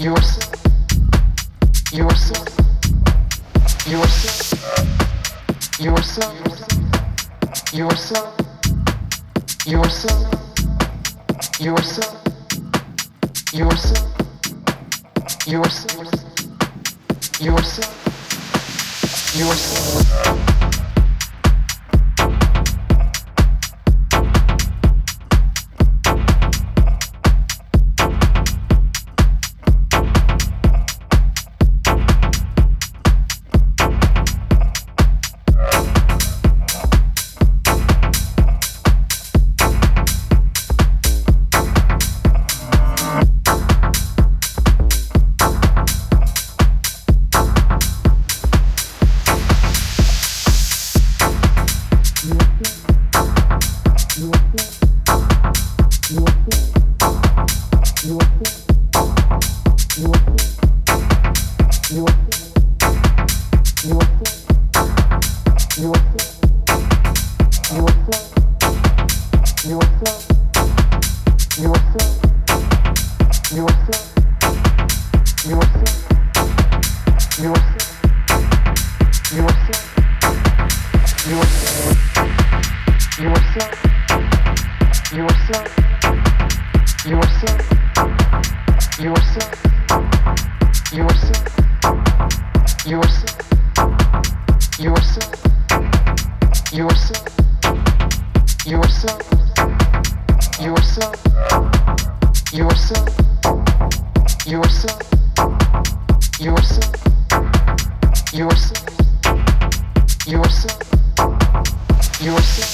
yourself, yourself, yourself. house.